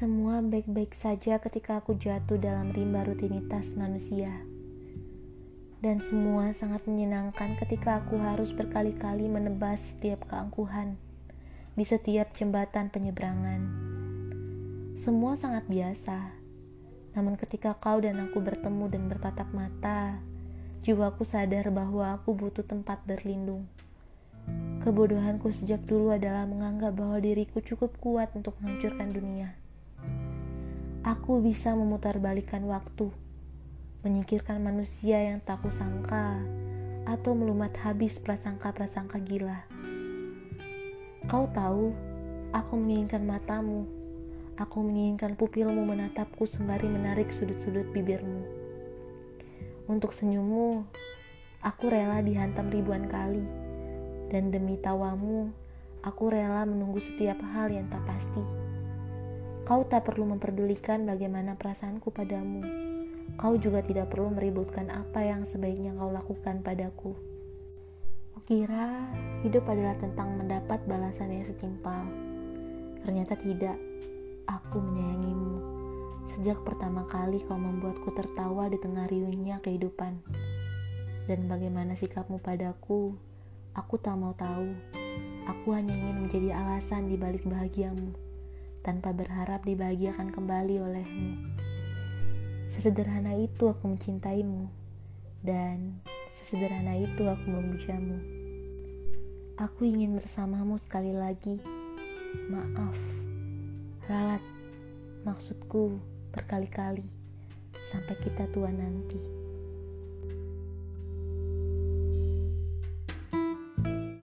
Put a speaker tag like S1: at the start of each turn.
S1: Semua baik-baik saja ketika aku jatuh dalam rimba rutinitas manusia. Dan semua sangat menyenangkan ketika aku harus berkali-kali menebas setiap keangkuhan di setiap jembatan penyeberangan. Semua sangat biasa. Namun ketika kau dan aku bertemu dan bertatap mata, jiwaku sadar bahwa aku butuh tempat berlindung. Kebodohanku sejak dulu adalah menganggap bahwa diriku cukup kuat untuk menghancurkan dunia. Aku bisa memutarbalikkan waktu, menyingkirkan manusia yang tak kusangka, atau melumat habis prasangka-prasangka gila. Kau tahu, aku menginginkan matamu. Aku menginginkan pupilmu menatapku sembari menarik sudut-sudut bibirmu. Untuk senyummu, aku rela dihantam ribuan kali dan demi tawamu, aku rela menunggu setiap hal yang tak pasti. Kau tak perlu memperdulikan bagaimana perasaanku padamu. Kau juga tidak perlu meributkan apa yang sebaiknya kau lakukan padaku. Kukira hidup adalah tentang mendapat balasan yang setimpal. Ternyata tidak. Aku menyayangimu. Sejak pertama kali kau membuatku tertawa di tengah riuhnya kehidupan. Dan bagaimana sikapmu padaku Aku tak mau tahu. Aku hanya ingin menjadi alasan di balik bahagiamu, tanpa berharap dibahagiakan kembali olehmu. Sesederhana itu aku mencintaimu, dan sesederhana itu aku memujamu. Aku ingin bersamamu sekali lagi. Maaf, ralat, maksudku berkali-kali sampai kita tua nanti.